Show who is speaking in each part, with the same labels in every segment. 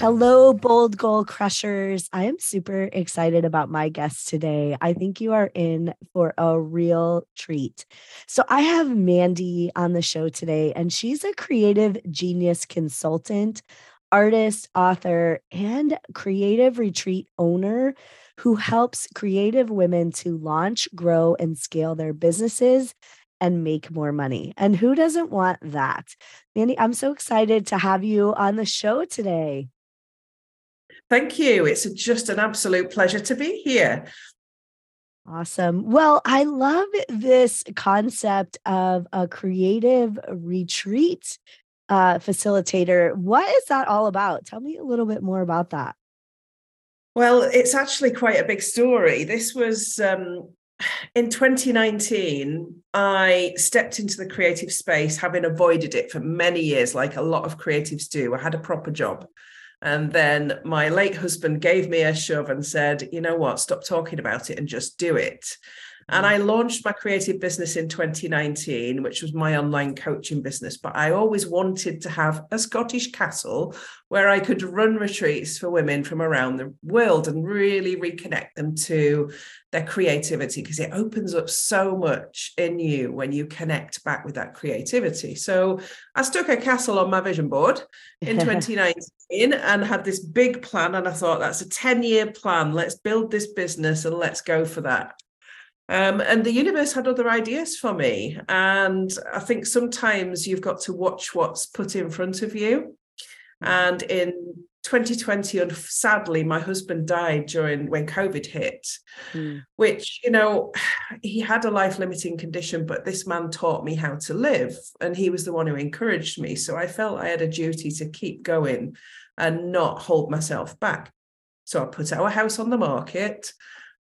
Speaker 1: Hello, bold goal crushers. I am super excited about my guest today. I think you are in for a real treat. So, I have Mandy on the show today, and she's a creative genius consultant, artist, author, and creative retreat owner who helps creative women to launch, grow, and scale their businesses and make more money. And who doesn't want that? Mandy, I'm so excited to have you on the show today.
Speaker 2: Thank you. It's just an absolute pleasure to be here.
Speaker 1: Awesome. Well, I love this concept of a creative retreat uh, facilitator. What is that all about? Tell me a little bit more about that.
Speaker 2: Well, it's actually quite a big story. This was um, in 2019. I stepped into the creative space, having avoided it for many years, like a lot of creatives do. I had a proper job. And then my late husband gave me a shove and said, you know what, stop talking about it and just do it. And mm. I launched my creative business in 2019, which was my online coaching business. But I always wanted to have a Scottish castle where I could run retreats for women from around the world and really reconnect them to their creativity because it opens up so much in you when you connect back with that creativity. So I stuck a castle on my vision board in 2019 and had this big plan. And I thought that's a 10 year plan. Let's build this business and let's go for that. Um, and the universe had other ideas for me. And I think sometimes you've got to watch what's put in front of you. And in 2020, and sadly, my husband died during when COVID hit, mm. which, you know, he had a life limiting condition, but this man taught me how to live. And he was the one who encouraged me. So I felt I had a duty to keep going and not hold myself back. So I put our house on the market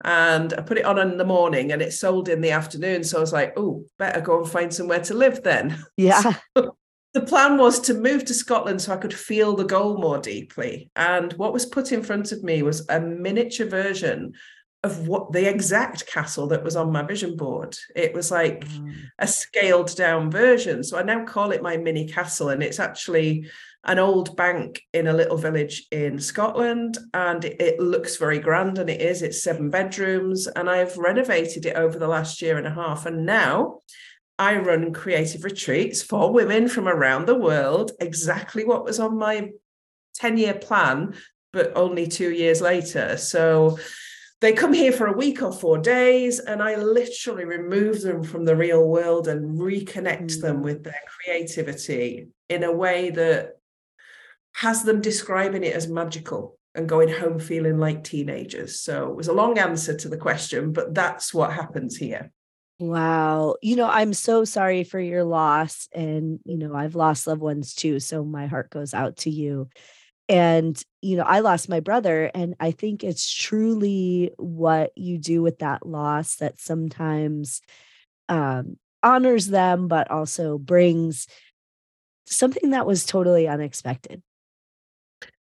Speaker 2: and I put it on in the morning and it sold in the afternoon. So I was like, oh, better go and find somewhere to live then.
Speaker 1: Yeah.
Speaker 2: So the plan was to move to Scotland so I could feel the goal more deeply. And what was put in front of me was a miniature version of what the exact castle that was on my vision board. It was like mm. a scaled down version. So I now call it my mini castle. And it's actually an old bank in a little village in Scotland, and it, it, looks very grand, and it is. It's seven bedrooms, and I've renovated it over the last year and a half, and now I run creative retreats for women from around the world. Exactly what was on my ten-year plan, but only two years later. So they come here for a week or four days and i literally remove them from the real world and reconnect mm. them with their creativity in a way that has them describing it as magical and going home feeling like teenagers. So it was a long answer to the question, but that's what happens here.
Speaker 1: Wow. You know, I'm so sorry for your loss. And, you know, I've lost loved ones too. So my heart goes out to you. And, you know, I lost my brother. And I think it's truly what you do with that loss that sometimes um, honors them, but also brings something that was totally unexpected.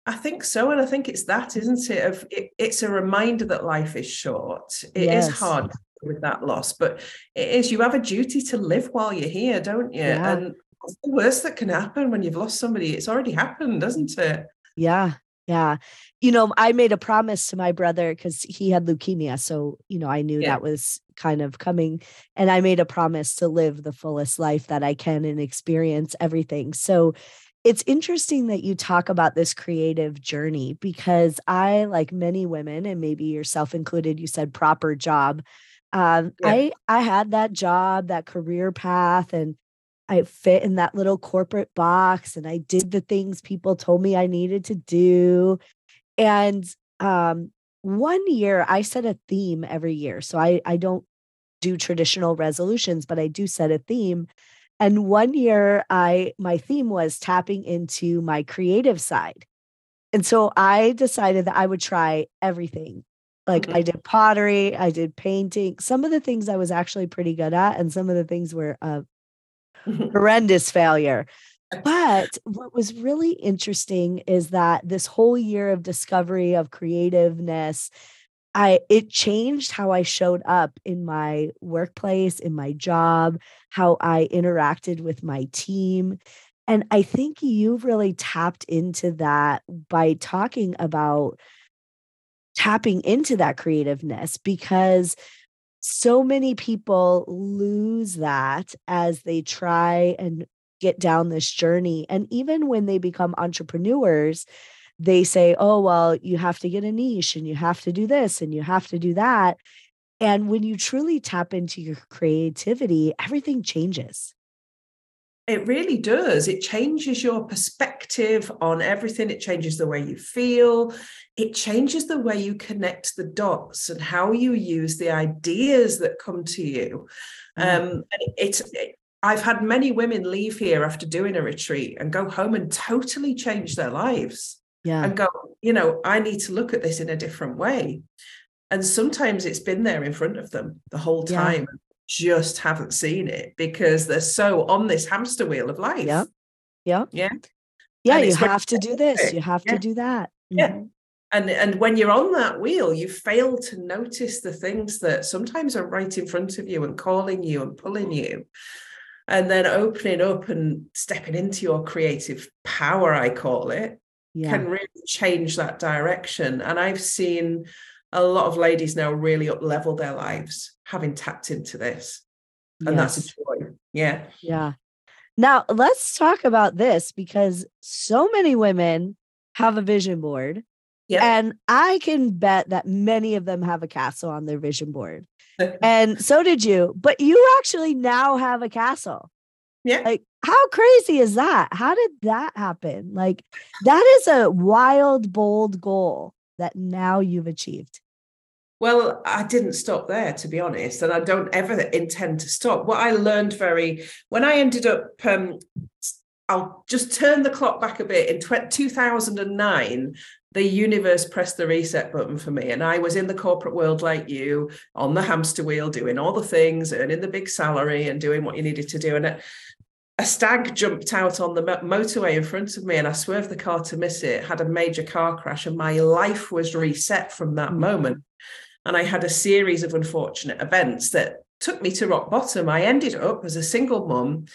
Speaker 2: I think so, and I think it's that, isn't it? Of it, it's a reminder that life is short. It yes. is hard with that loss, but it is. You have a duty to live while you're here, don't you? Yeah. And the worst that can happen when you've lost somebody, it's already happened, doesn't it?
Speaker 1: Yeah, yeah. You know, I made a promise to my brother because he had leukemia, so you know, I knew yeah. that was kind of coming, and I made a promise to live the fullest life that I can and experience everything. So it's interesting that you talk about this creative journey because I, like many women, and maybe yourself included, you said proper job. Um, yeah. I I had that job, that career path, and I fit in that little corporate box, and I did the things people told me I needed to do. And um, one year, I set a theme every year, so I I don't do traditional resolutions, but I do set a theme and one year I my theme was tapping into my creative side. And so I decided that I would try everything. Like mm-hmm. I did pottery, I did painting. Some of the things I was actually pretty good at, and some of the things were a horrendous failure. But what was really interesting is that this whole year of discovery of creativeness, I it changed how I showed up in my workplace, in my job, how I interacted with my team. And I think you've really tapped into that by talking about tapping into that creativeness because so many people lose that as they try and get down this journey. And even when they become entrepreneurs, they say, oh, well, you have to get a niche and you have to do this and you have to do that. And when you truly tap into your creativity, everything changes.
Speaker 2: It really does. It changes your perspective on everything. It changes the way you feel. It changes the way you connect the dots and how you use the ideas that come to you. Mm. Um, it's it, I've had many women leave here after doing a retreat and go home and totally change their lives. Yeah. And go, you know, I need to look at this in a different way. And sometimes it's been there in front of them the whole time. Yeah just haven't seen it because they're so on this hamster wheel of life.
Speaker 1: Yeah. Yeah.
Speaker 2: Yeah.
Speaker 1: Yeah. You have to do this. You have yeah. to do that.
Speaker 2: Mm-hmm. Yeah. And, and when you're on that wheel, you fail to notice the things that sometimes are right in front of you and calling you and pulling you. And then opening up and stepping into your creative power, I call it, yeah. can really change that direction. And I've seen a lot of ladies now really up level their lives having tapped into this. And yes. that's a joy. Yeah.
Speaker 1: Yeah. Now let's talk about this because so many women have a vision board. Yeah. And I can bet that many of them have a castle on their vision board. and so did you, but you actually now have a castle.
Speaker 2: Yeah.
Speaker 1: Like, how crazy is that? How did that happen? Like, that is a wild, bold goal that now you've achieved.
Speaker 2: Well, I didn't stop there, to be honest, and I don't ever intend to stop. What I learned very when I ended up, um, I'll just turn the clock back a bit. In 2009, the universe pressed the reset button for me, and I was in the corporate world like you, on the hamster wheel, doing all the things, earning the big salary, and doing what you needed to do. And it, a stag jumped out on the motorway in front of me and I swerved the car to miss it, had a major car crash, and my life was reset from that moment. And I had a series of unfortunate events that took me to rock bottom. I ended up as a single mum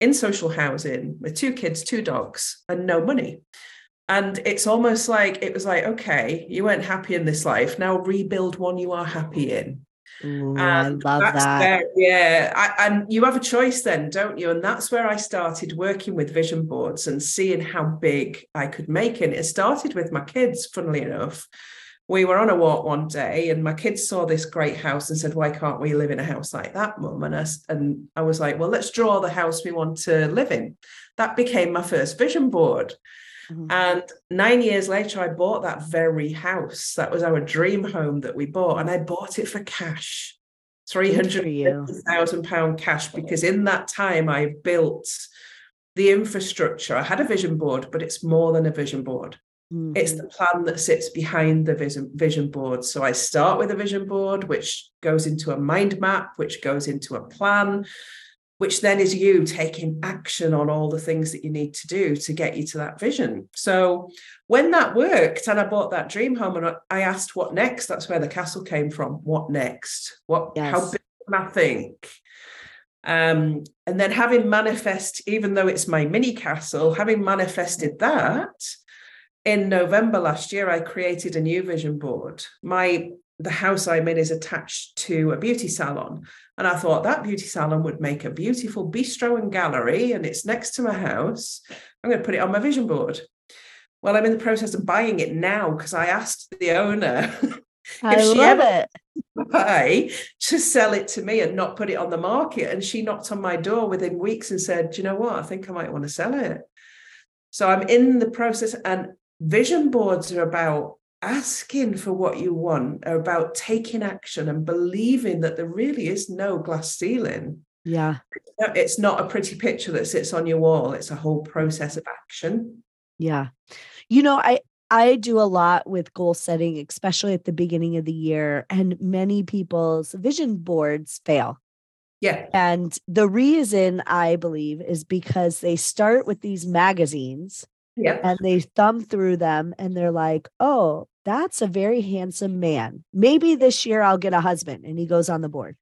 Speaker 2: in social housing with two kids, two dogs, and no money. And it's almost like it was like, okay, you weren't happy in this life. Now rebuild one you are happy in.
Speaker 1: Ooh, and I love that. Where,
Speaker 2: yeah. I, and you have a choice then, don't you? And that's where I started working with vision boards and seeing how big I could make it. It started with my kids, funnily enough we were on a walk one day and my kids saw this great house and said, why can't we live in a house like that, mum? And I, and I was like, well, let's draw the house we want to live in. That became my first vision board. Mm-hmm. And nine years later, I bought that very house. That was our dream home that we bought. And I bought it for cash, £350,000 cash, because in that time I built the infrastructure. I had a vision board, but it's more than a vision board. Mm-hmm. It's the plan that sits behind the vision, vision board. So I start with a vision board, which goes into a mind map, which goes into a plan, which then is you taking action on all the things that you need to do to get you to that vision. So when that worked and I bought that dream home and I asked what next, that's where the castle came from. What next? What yes. how big can I think? Um, and then having manifest, even though it's my mini castle, having manifested that, in November last year, I created a new vision board. My the house I'm in is attached to a beauty salon. And I thought that beauty salon would make a beautiful bistro and gallery, and it's next to my house. I'm going to put it on my vision board. Well, I'm in the process of buying it now because I asked the owner
Speaker 1: I if she love ever
Speaker 2: it. Buy to sell it to me and not put it on the market. And she knocked on my door within weeks and said, Do you know what? I think I might want to sell it. So I'm in the process, and vision boards are about asking for what you want, are about taking action and believing that there really is no glass ceiling.
Speaker 1: Yeah.
Speaker 2: It's not a pretty picture that sits on your wall, it's a whole process of action.
Speaker 1: Yeah. You know, I I do a lot with goal setting, especially at the beginning of the year, and many people's vision boards fail.
Speaker 2: Yeah.
Speaker 1: And the reason I believe is because they start with these magazines
Speaker 2: yeah.
Speaker 1: and they thumb through them and they're like, oh, that's a very handsome man. Maybe this year I'll get a husband. And he goes on the board.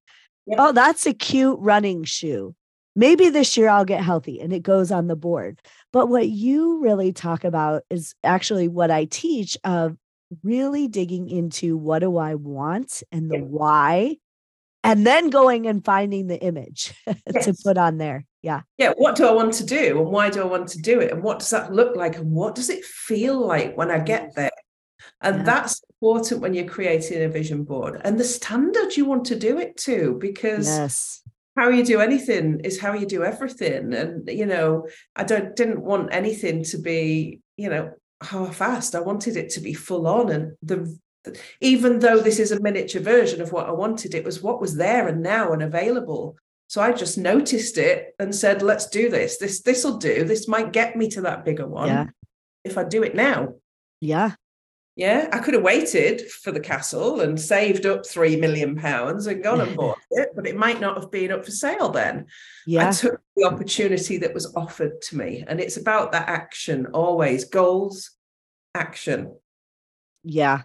Speaker 1: Yep. Oh, that's a cute running shoe. Maybe this year I'll get healthy and it goes on the board. But what you really talk about is actually what I teach of really digging into what do I want and the yep. why and then going and finding the image yes. to put on there. Yeah.
Speaker 2: Yeah. What do I want to do? And why do I want to do it? And what does that look like? And what does it feel like when I get there? And yeah. that's important when you're creating a vision board and the standard you want to do it to, because
Speaker 1: yes.
Speaker 2: how you do anything is how you do everything. And, you know, I don't didn't want anything to be, you know, half-assed. I wanted it to be full on. And the even though this is a miniature version of what I wanted, it was what was there and now and available. So I just noticed it and said, let's do this. This this'll do. This might get me to that bigger one
Speaker 1: yeah.
Speaker 2: if I do it now.
Speaker 1: Yeah.
Speaker 2: Yeah. I could have waited for the castle and saved up three million pounds and gone and bought it, but it might not have been up for sale then.
Speaker 1: Yeah.
Speaker 2: I took the opportunity that was offered to me. And it's about that action always. Goals, action.
Speaker 1: Yeah.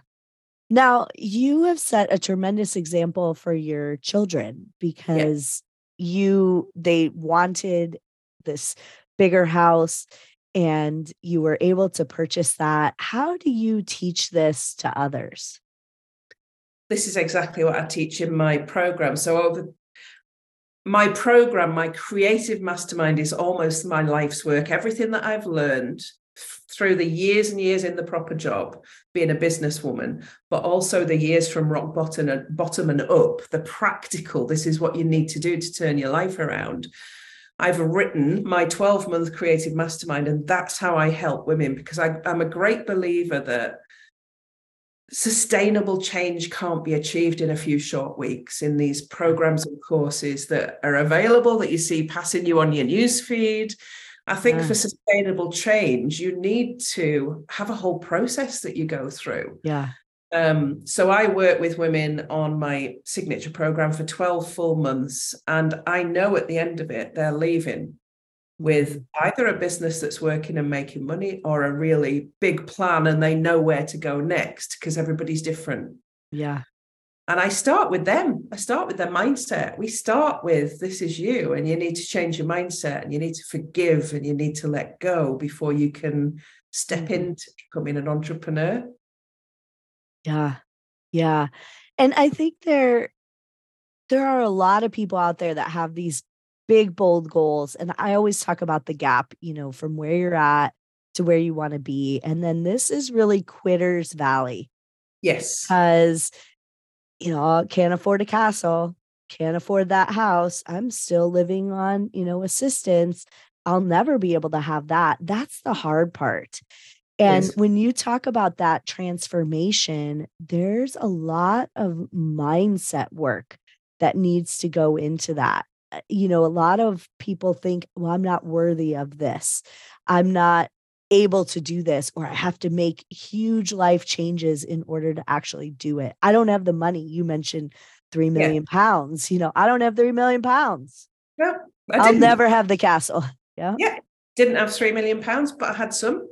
Speaker 1: Now, you have set a tremendous example for your children because you they wanted this bigger house and you were able to purchase that. How do you teach this to others?
Speaker 2: This is exactly what I teach in my program. So over my program, my creative mastermind is almost my life's work. Everything that I've learned through the years and years in the proper job, being a businesswoman, but also the years from rock bottom and bottom and up, the practical, this is what you need to do to turn your life around. I've written my 12 month creative mastermind, and that's how I help women because I, I'm a great believer that sustainable change can't be achieved in a few short weeks in these programs and courses that are available that you see passing you on your news feed I think yeah. for sustainable change, you need to have a whole process that you go through.
Speaker 1: Yeah.
Speaker 2: Um, so I work with women on my signature program for 12 full months. And I know at the end of it, they're leaving with either a business that's working and making money or a really big plan and they know where to go next because everybody's different.
Speaker 1: Yeah.
Speaker 2: And I start with them. I start with their mindset. We start with this is you, and you need to change your mindset, and you need to forgive, and you need to let go before you can step mm-hmm. into becoming an entrepreneur.
Speaker 1: Yeah. Yeah. And I think there there are a lot of people out there that have these big bold goals and I always talk about the gap, you know, from where you're at to where you want to be. And then this is really quitter's valley.
Speaker 2: Yes.
Speaker 1: Because you know, can't afford a castle, can't afford that house. I'm still living on, you know, assistance. I'll never be able to have that. That's the hard part. And yes. when you talk about that transformation, there's a lot of mindset work that needs to go into that. Uh, you know, a lot of people think, well, I'm not worthy of this. I'm not able to do this or I have to make huge life changes in order to actually do it. I don't have the money. You mentioned 3 million yeah. pounds. You know, I don't have 3 million pounds.
Speaker 2: No,
Speaker 1: I'll never have the castle. Yeah.
Speaker 2: Yeah. Didn't have 3 million pounds, but I had some.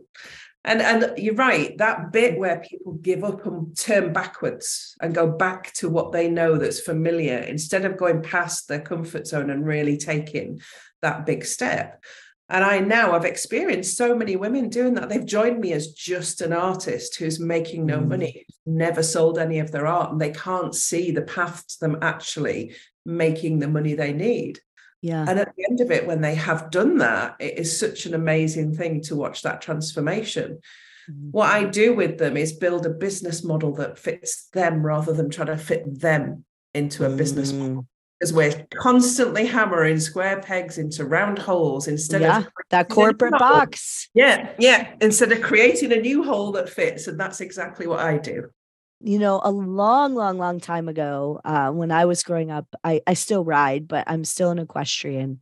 Speaker 2: And and you're right, that bit where people give up and turn backwards and go back to what they know that's familiar instead of going past their comfort zone and really taking that big step. And I now have experienced so many women doing that. They've joined me as just an artist who's making no mm. money, never sold any of their art, and they can't see the path to them actually making the money they need.
Speaker 1: Yeah.
Speaker 2: And at the end of it, when they have done that, it is such an amazing thing to watch that transformation. Mm. What I do with them is build a business model that fits them rather than trying to fit them into a business model because we're constantly hammering square pegs into round holes instead
Speaker 1: yeah,
Speaker 2: of
Speaker 1: that corporate box.
Speaker 2: Yeah, yeah. Instead of creating a new hole that fits. And that's exactly what I do.
Speaker 1: You know, a long, long, long time ago, uh, when I was growing up, I, I still ride, but I'm still an equestrian.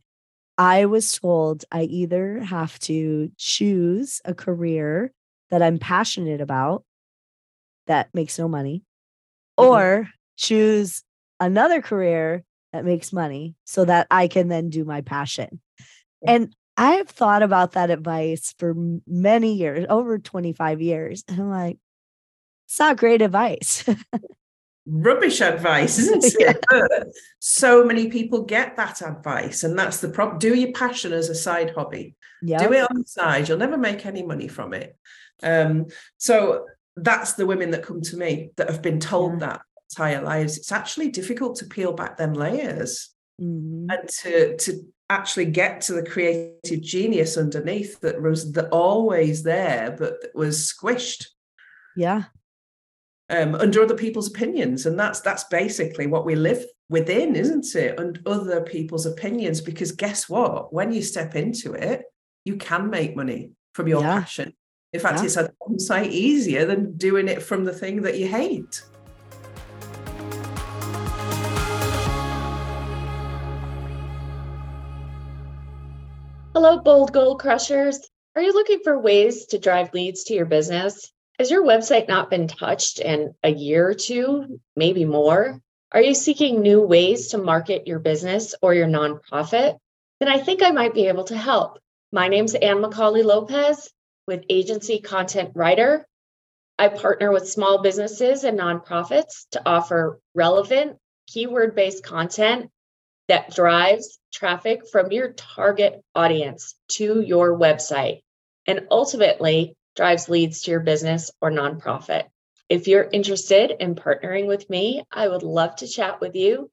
Speaker 1: I was told I either have to choose a career that I'm passionate about that makes no money, mm-hmm. or choose another career that makes money so that I can then do my passion. And I have thought about that advice for many years, over 25 years. And I'm like, it's not great advice.
Speaker 2: Rubbish advice, isn't it? Yeah. So many people get that advice, and that's the problem. Do your passion as a side hobby. Yep. Do it on the side. You'll never make any money from it. Um, so that's the women that come to me that have been told yeah. that entire lives. It's actually difficult to peel back them layers mm-hmm. and to to actually get to the creative genius underneath that was the, always there, but was squished.
Speaker 1: Yeah.
Speaker 2: Um, under other people's opinions. And that's that's basically what we live within, isn't it? And other people's opinions. Because guess what? When you step into it, you can make money from your yeah. passion. In fact, yeah. it's a sight easier than doing it from the thing that you hate.
Speaker 3: Hello, bold goal crushers. Are you looking for ways to drive leads to your business? Has your website not been touched in a year or two, maybe more? Are you seeking new ways to market your business or your nonprofit? Then I think I might be able to help. My name's Anne McAuley Lopez with Agency Content Writer. I partner with small businesses and nonprofits to offer relevant, keyword based content that drives traffic from your target audience to your website and ultimately drives leads to your business or nonprofit. If you're interested in partnering with me, I would love to chat with you.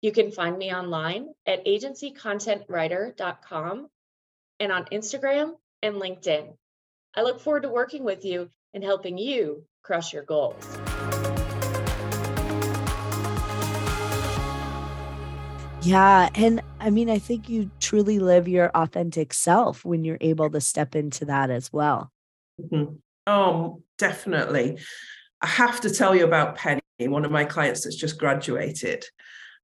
Speaker 3: You can find me online at agencycontentwriter.com and on Instagram and LinkedIn. I look forward to working with you and helping you crush your goals.
Speaker 1: Yeah. And I mean, I think you truly live your authentic self when you're able to step into that as well.
Speaker 2: Mm-hmm. Oh, definitely. I have to tell you about Penny, one of my clients that's just graduated.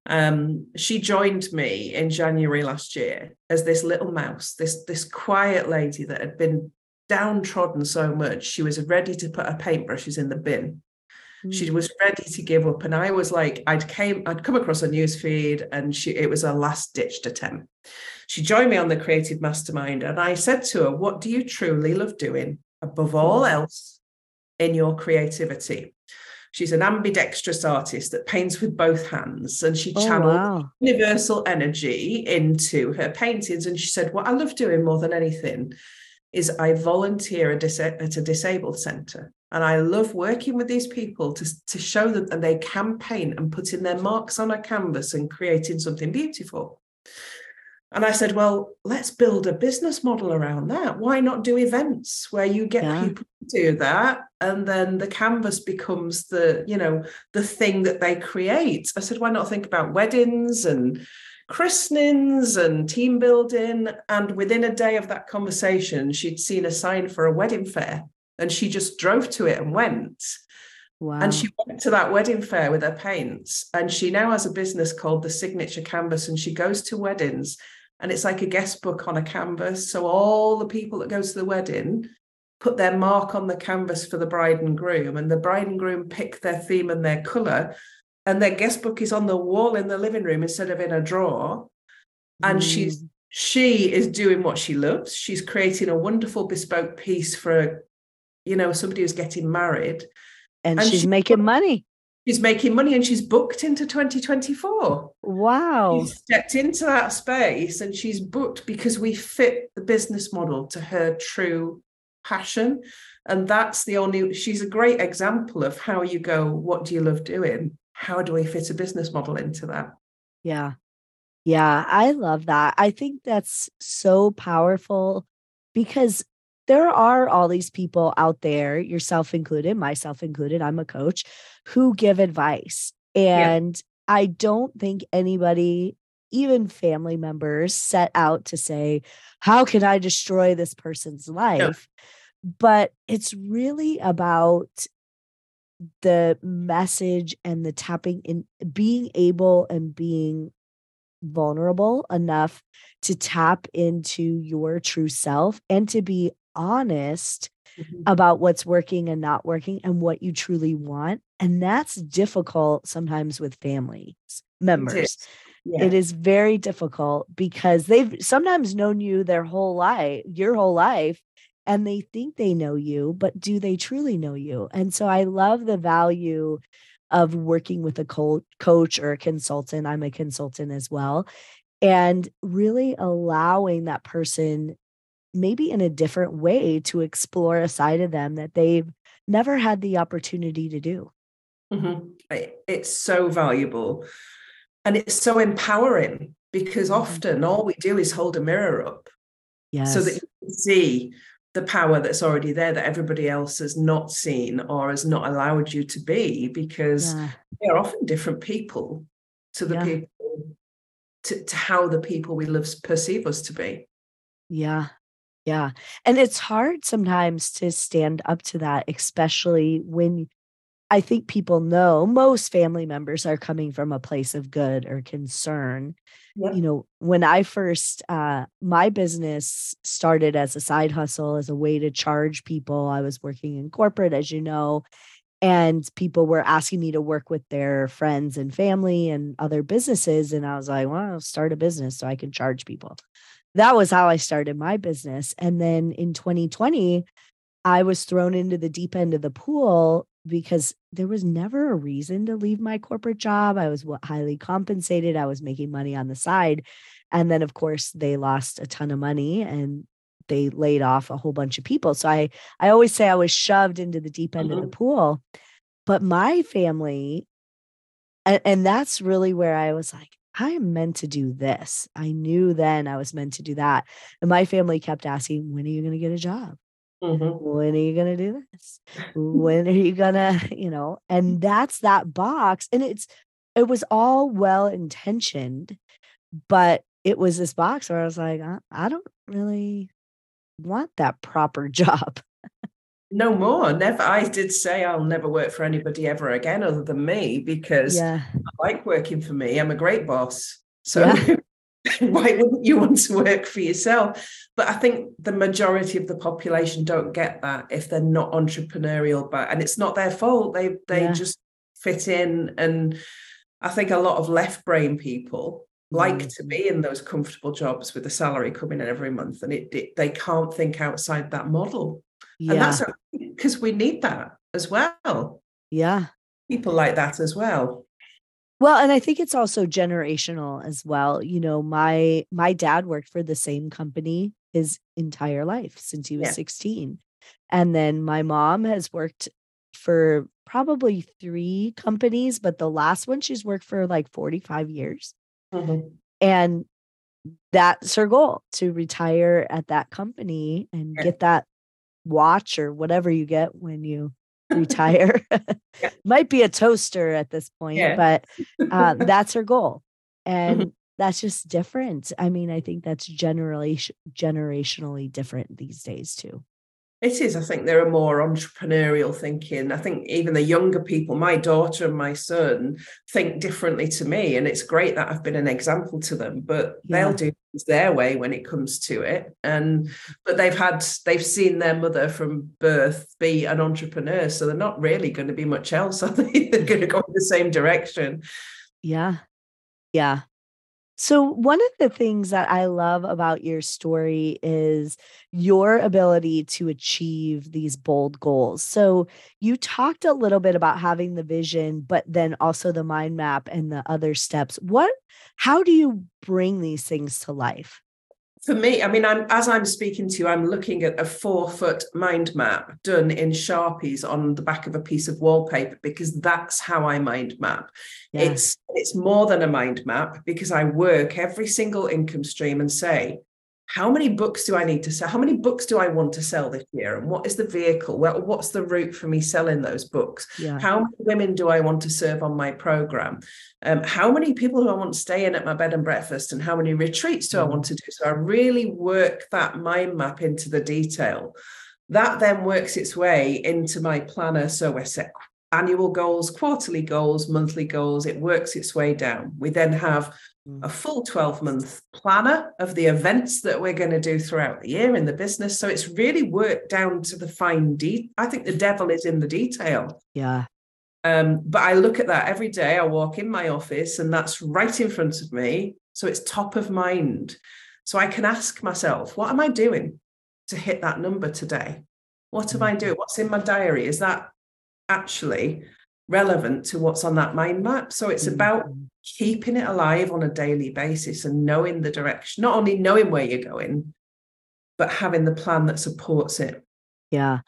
Speaker 2: Um, she joined me in January last year as this little mouse, this this quiet lady that had been downtrodden so much she was ready to put her paintbrushes in the bin she hmm. was ready to give up and i was like i'd came i'd come across a news feed and she it was a last ditched attempt she joined me on the creative mastermind and i said to her what do you truly love doing above all hmm. else in your creativity she's an ambidextrous artist that paints with both hands and she oh, channeled wow. universal energy into her paintings and she said what i love doing more than anything is i volunteer at a disabled center and I love working with these people to, to show them that they can paint and putting their marks on a canvas and creating something beautiful. And I said, well, let's build a business model around that. Why not do events where you get yeah. people to do that and then the canvas becomes the, you know, the thing that they create. I said, why not think about weddings and christenings and team building? And within a day of that conversation, she'd seen a sign for a wedding fair and she just drove to it and went. Wow. And she went to that wedding fair with her paints. And she now has a business called the Signature Canvas. And she goes to weddings and it's like a guest book on a canvas. So all the people that go to the wedding put their mark on the canvas for the bride and groom, and the bride and groom pick their theme and their color. And their guest book is on the wall in the living room instead of in a drawer. And mm. she's she is doing what she loves. She's creating a wonderful bespoke piece for you know, somebody who's getting married.
Speaker 1: And, and she's making money.
Speaker 2: She's making money and she's booked into 2024.
Speaker 1: Wow.
Speaker 2: She stepped into that space and she's booked because we fit the business model to her true passion. And that's the only, she's a great example of how you go, what do you love doing? How do we fit a business model into that?
Speaker 1: Yeah. Yeah, I love that. I think that's so powerful because there are all these people out there, yourself included, myself included, I'm a coach, who give advice. And yeah. I don't think anybody, even family members, set out to say, How can I destroy this person's life? No. But it's really about the message and the tapping in being able and being vulnerable enough to tap into your true self and to be honest mm-hmm. about what's working and not working and what you truly want. And that's difficult sometimes with families members. Yeah. It is very difficult because they've sometimes known you their whole life, your whole life, and they think they know you, but do they truly know you? And so I love the value of working with a co- coach or a consultant. I'm a consultant as well. And really allowing that person, maybe in a different way, to explore a side of them that they've never had the opportunity to do.
Speaker 2: Mm-hmm. It's so valuable and it's so empowering because mm-hmm. often all we do is hold a mirror up yes. so that you can see the power that's already there that everybody else has not seen or has not allowed you to be because yeah. they are often different people to the yeah. people to, to how the people we love perceive us to be
Speaker 1: yeah yeah and it's hard sometimes to stand up to that especially when I think people know most family members are coming from a place of good or concern. Yep. You know, when I first, uh, my business started as a side hustle, as a way to charge people. I was working in corporate, as you know, and people were asking me to work with their friends and family and other businesses. And I was like, well, I'll start a business so I can charge people. That was how I started my business. And then in 2020, I was thrown into the deep end of the pool because there was never a reason to leave my corporate job. I was highly compensated, I was making money on the side. And then, of course, they lost a ton of money and they laid off a whole bunch of people. So I, I always say I was shoved into the deep end mm-hmm. of the mm-hmm. pool. But my family, and, and that's really where I was like, I am meant to do this. I knew then I was meant to do that. And my family kept asking, when are you going to get a job? Mm-hmm. When are you going to do this? when are you going to, you know, and that's that box. And it's, it was all well intentioned, but it was this box where I was like, I, I don't really want that proper job.
Speaker 2: No more. Never. I did say I'll never work for anybody ever again other than me because yeah. I like working for me. I'm a great boss. So yeah. why wouldn't you want to work for yourself? But I think the majority of the population don't get that if they're not entrepreneurial, but and it's not their fault. They they yeah. just fit in. And I think a lot of left brain people like mm. to be in those comfortable jobs with a salary coming in every month and it, it they can't think outside that model. Yeah. And that's because we need that as well.
Speaker 1: Yeah.
Speaker 2: People like that as well.
Speaker 1: Well, and I think it's also generational as well. You know, my my dad worked for the same company his entire life since he was yeah. 16. And then my mom has worked for probably 3 companies, but the last one she's worked for like 45 years. Mm-hmm. And that's her goal to retire at that company and yeah. get that watch or whatever you get when you retire. yeah. Might be a toaster at this point, yeah. but uh, that's her goal. And mm-hmm. that's just different. I mean, I think that's generally generationally different these days too.
Speaker 2: It is. I think there are more entrepreneurial thinking. I think even the younger people, my daughter and my son, think differently to me. And it's great that I've been an example to them, but yeah. they'll do things their way when it comes to it. And but they've had they've seen their mother from birth be an entrepreneur. So they're not really going to be much else, are they? they're going to go in the same direction.
Speaker 1: Yeah. Yeah. So, one of the things that I love about your story is your ability to achieve these bold goals. So, you talked a little bit about having the vision, but then also the mind map and the other steps. What, how do you bring these things to life?
Speaker 2: For me, I mean, I'm as I'm speaking to you, I'm looking at a four foot mind map done in Sharpies on the back of a piece of wallpaper because that's how I mind map. Yeah. It's it's more than a mind map because I work every single income stream and say, how many books do I need to sell? How many books do I want to sell this year? And what is the vehicle? Well, what's the route for me selling those books? Yeah. How many women do I want to serve on my program? Um, how many people do I want to stay in at my bed and breakfast? And how many retreats do I want to do? So I really work that mind map into the detail. That then works its way into my planner. So I set annual goals, quarterly goals, monthly goals. It works its way down. We then have mm. a full 12 month planner of the events that we're going to do throughout the year in the business. So it's really worked down to the fine detail. I think the devil is in the detail.
Speaker 1: Yeah.
Speaker 2: Um, but I look at that every day. I walk in my office and that's right in front of me. So it's top of mind. So I can ask myself, what am I doing to hit that number today? What am I mm. doing? What's in my diary? Is that actually relevant to what's on that mind map. So it's mm-hmm. about keeping it alive on a daily basis and knowing the direction, not only knowing where you're going, but having the plan that supports it.
Speaker 1: Yeah.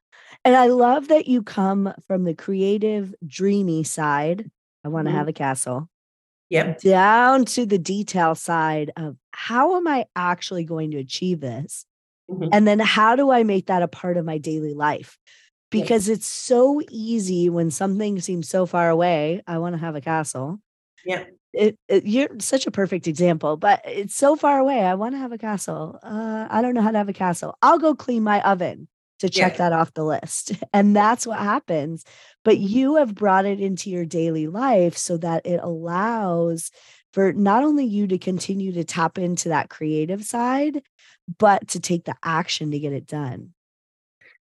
Speaker 1: And I love that you come from the creative, dreamy side. I want to mm-hmm. have a castle.
Speaker 2: Yep.
Speaker 1: Down to the detail side of how am I actually going to achieve this? Mm-hmm. And then how do I make that a part of my daily life? Because yeah. it's so easy when something seems so far away. I want to have a castle.
Speaker 2: Yeah.
Speaker 1: It, it, you're such a perfect example, but it's so far away. I want to have a castle. Uh, I don't know how to have a castle. I'll go clean my oven to check yeah. that off the list. And that's what happens. But you have brought it into your daily life so that it allows for not only you to continue to tap into that creative side, but to take the action to get it done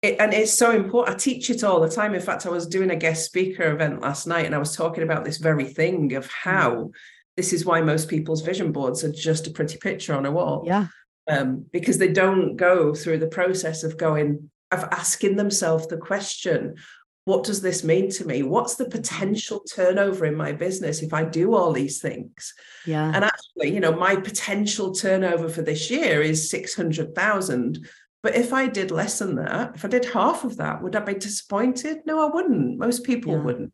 Speaker 2: it, and it's so important. I teach it all the time. In fact, I was doing a guest speaker event last night and I was talking about this very thing of how mm. this is why most people's vision boards are just a pretty picture on a wall.
Speaker 1: Yeah.
Speaker 2: Um, because they don't go through the process of going, of asking themselves the question, what does this mean to me? What's the potential turnover in my business if I do all these things?
Speaker 1: Yeah.
Speaker 2: And actually, you know, my potential turnover for this year is 600,000 but if I did less than that, if I did half of that, would I be disappointed? No, I wouldn't. Most people yeah. wouldn't.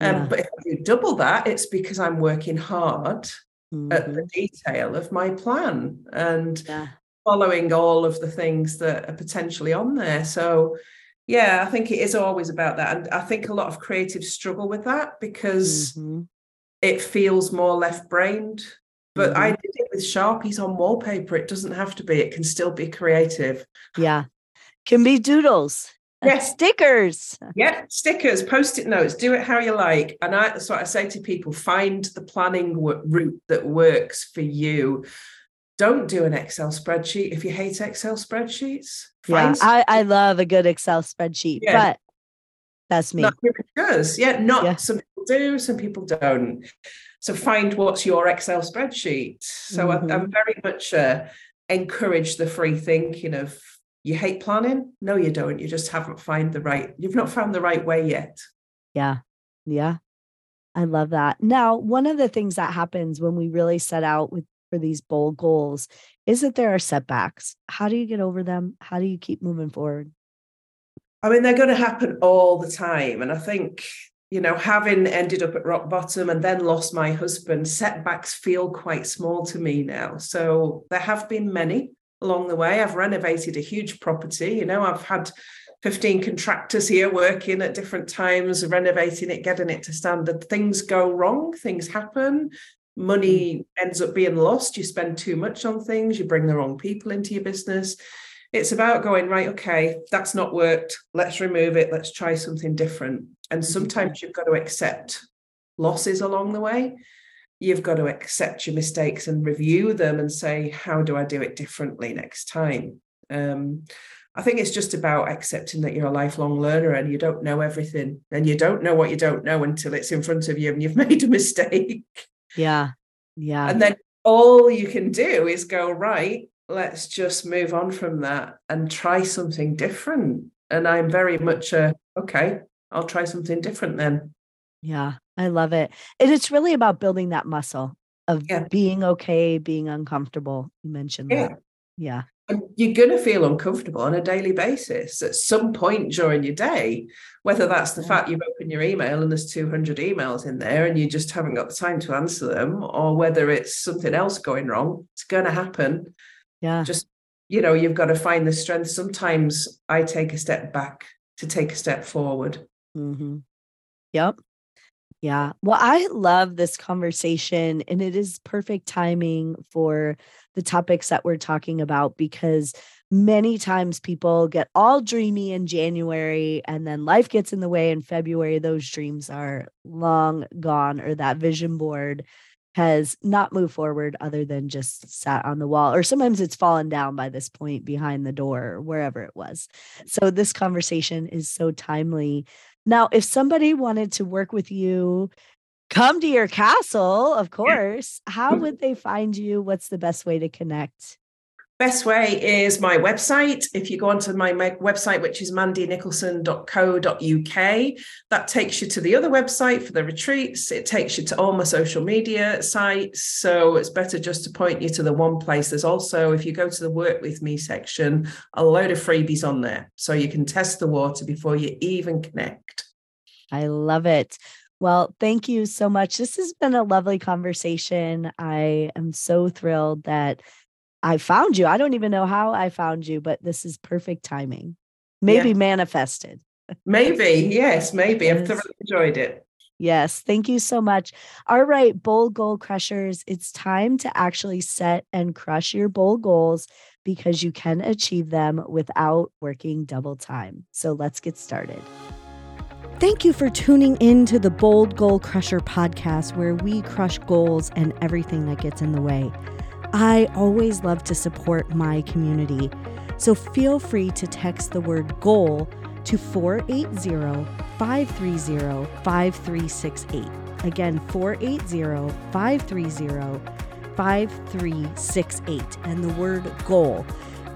Speaker 2: Um, yeah. But if I do double that, it's because I'm working hard mm-hmm. at the mm-hmm. detail of my plan and yeah. following all of the things that are potentially on there. So, yeah, I think it is always about that. And I think a lot of creatives struggle with that because mm-hmm. it feels more left brained but mm-hmm. I did it with Sharpies on wallpaper. It doesn't have to be, it can still be creative.
Speaker 1: Yeah. Can be doodles.
Speaker 2: Yes.
Speaker 1: Stickers.
Speaker 2: Yeah, stickers, post-it notes, do it how you like. And I, that's what I say to people, find the planning w- route that works for you. Don't do an Excel spreadsheet if you hate Excel spreadsheets.
Speaker 1: yeah, I, I love a good Excel spreadsheet, yeah. but that's me.
Speaker 2: Not does. Yeah, not yeah. some people do, some people don't. So find what's your Excel spreadsheet. So mm-hmm. I, am very much uh, encourage the free thinking of you hate planning. No, you don't. You just haven't found the right. You've not found the right way yet.
Speaker 1: Yeah, yeah. I love that. Now, one of the things that happens when we really set out with for these bold goals is that there are setbacks. How do you get over them? How do you keep moving forward?
Speaker 2: I mean, they're going to happen all the time. And I think you know, having ended up at rock bottom and then lost my husband, setbacks feel quite small to me now. So there have been many along the way. I've renovated a huge property. You know, I've had 15 contractors here working at different times, renovating it, getting it to standard. Things go wrong, things happen. Money mm. ends up being lost. You spend too much on things, you bring the wrong people into your business. It's about going, right, okay, that's not worked. Let's remove it. Let's try something different and mm-hmm. sometimes you've got to accept losses along the way. You've got to accept your mistakes and review them and say, how do I do it differently next time? Um, I think it's just about accepting that you're a lifelong learner and you don't know everything and you don't know what you don't know until it's in front of you and you've made a mistake.
Speaker 1: Yeah. Yeah.
Speaker 2: And then all you can do is go, right, let's just move on from that and try something different. And I'm very much a, okay, I'll try something different then.
Speaker 1: Yeah, I love it. And it's really about building that muscle of yeah. being okay, being uncomfortable. You mentioned yeah. that. Yeah.
Speaker 2: And you're going to feel uncomfortable on a daily basis at some point during your day, whether that's the yeah. fact you've opened your email and there's 200 emails in there and you just haven't got the time to answer them, or whether it's something else going wrong. It's going to happen.
Speaker 1: Yeah.
Speaker 2: Just, you know, you've got to find the strength. Sometimes I take a step back to take a step forward.
Speaker 1: Mm-hmm. Yep. Yeah. Well, I love this conversation, and it is perfect timing for the topics that we're talking about because many times people get all dreamy in January and then life gets in the way in February. Those dreams are long gone, or that vision board has not moved forward other than just sat on the wall, or sometimes it's fallen down by this point behind the door, or wherever it was. So, this conversation is so timely. Now, if somebody wanted to work with you, come to your castle, of course, how mm-hmm. would they find you? What's the best way to connect?
Speaker 2: Best way is my website. If you go onto my website, which is mandynicholson.co.uk, that takes you to the other website for the retreats. It takes you to all my social media sites. So it's better just to point you to the one place. There's also, if you go to the work with me section, a load of freebies on there. So you can test the water before you even connect.
Speaker 1: I love it. Well, thank you so much. This has been a lovely conversation. I am so thrilled that I found you. I don't even know how I found you, but this is perfect timing. Maybe yeah. manifested.
Speaker 2: Maybe, yes, maybe. I've thoroughly enjoyed it.
Speaker 1: Yes, thank you so much. All right, bold goal crushers, it's time to actually set and crush your bold goals because you can achieve them without working double time. So let's get started. Thank you for tuning in to the Bold Goal Crusher podcast, where we crush goals and everything that gets in the way. I always love to support my community, so feel free to text the word goal to 480 530 5368. Again, 480 530 5368 and the word goal.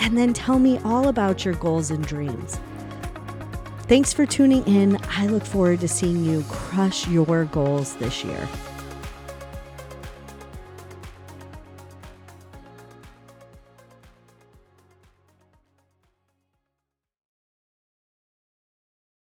Speaker 1: And then tell me all about your goals and dreams. Thanks for tuning in. I look forward to seeing you crush your goals this year.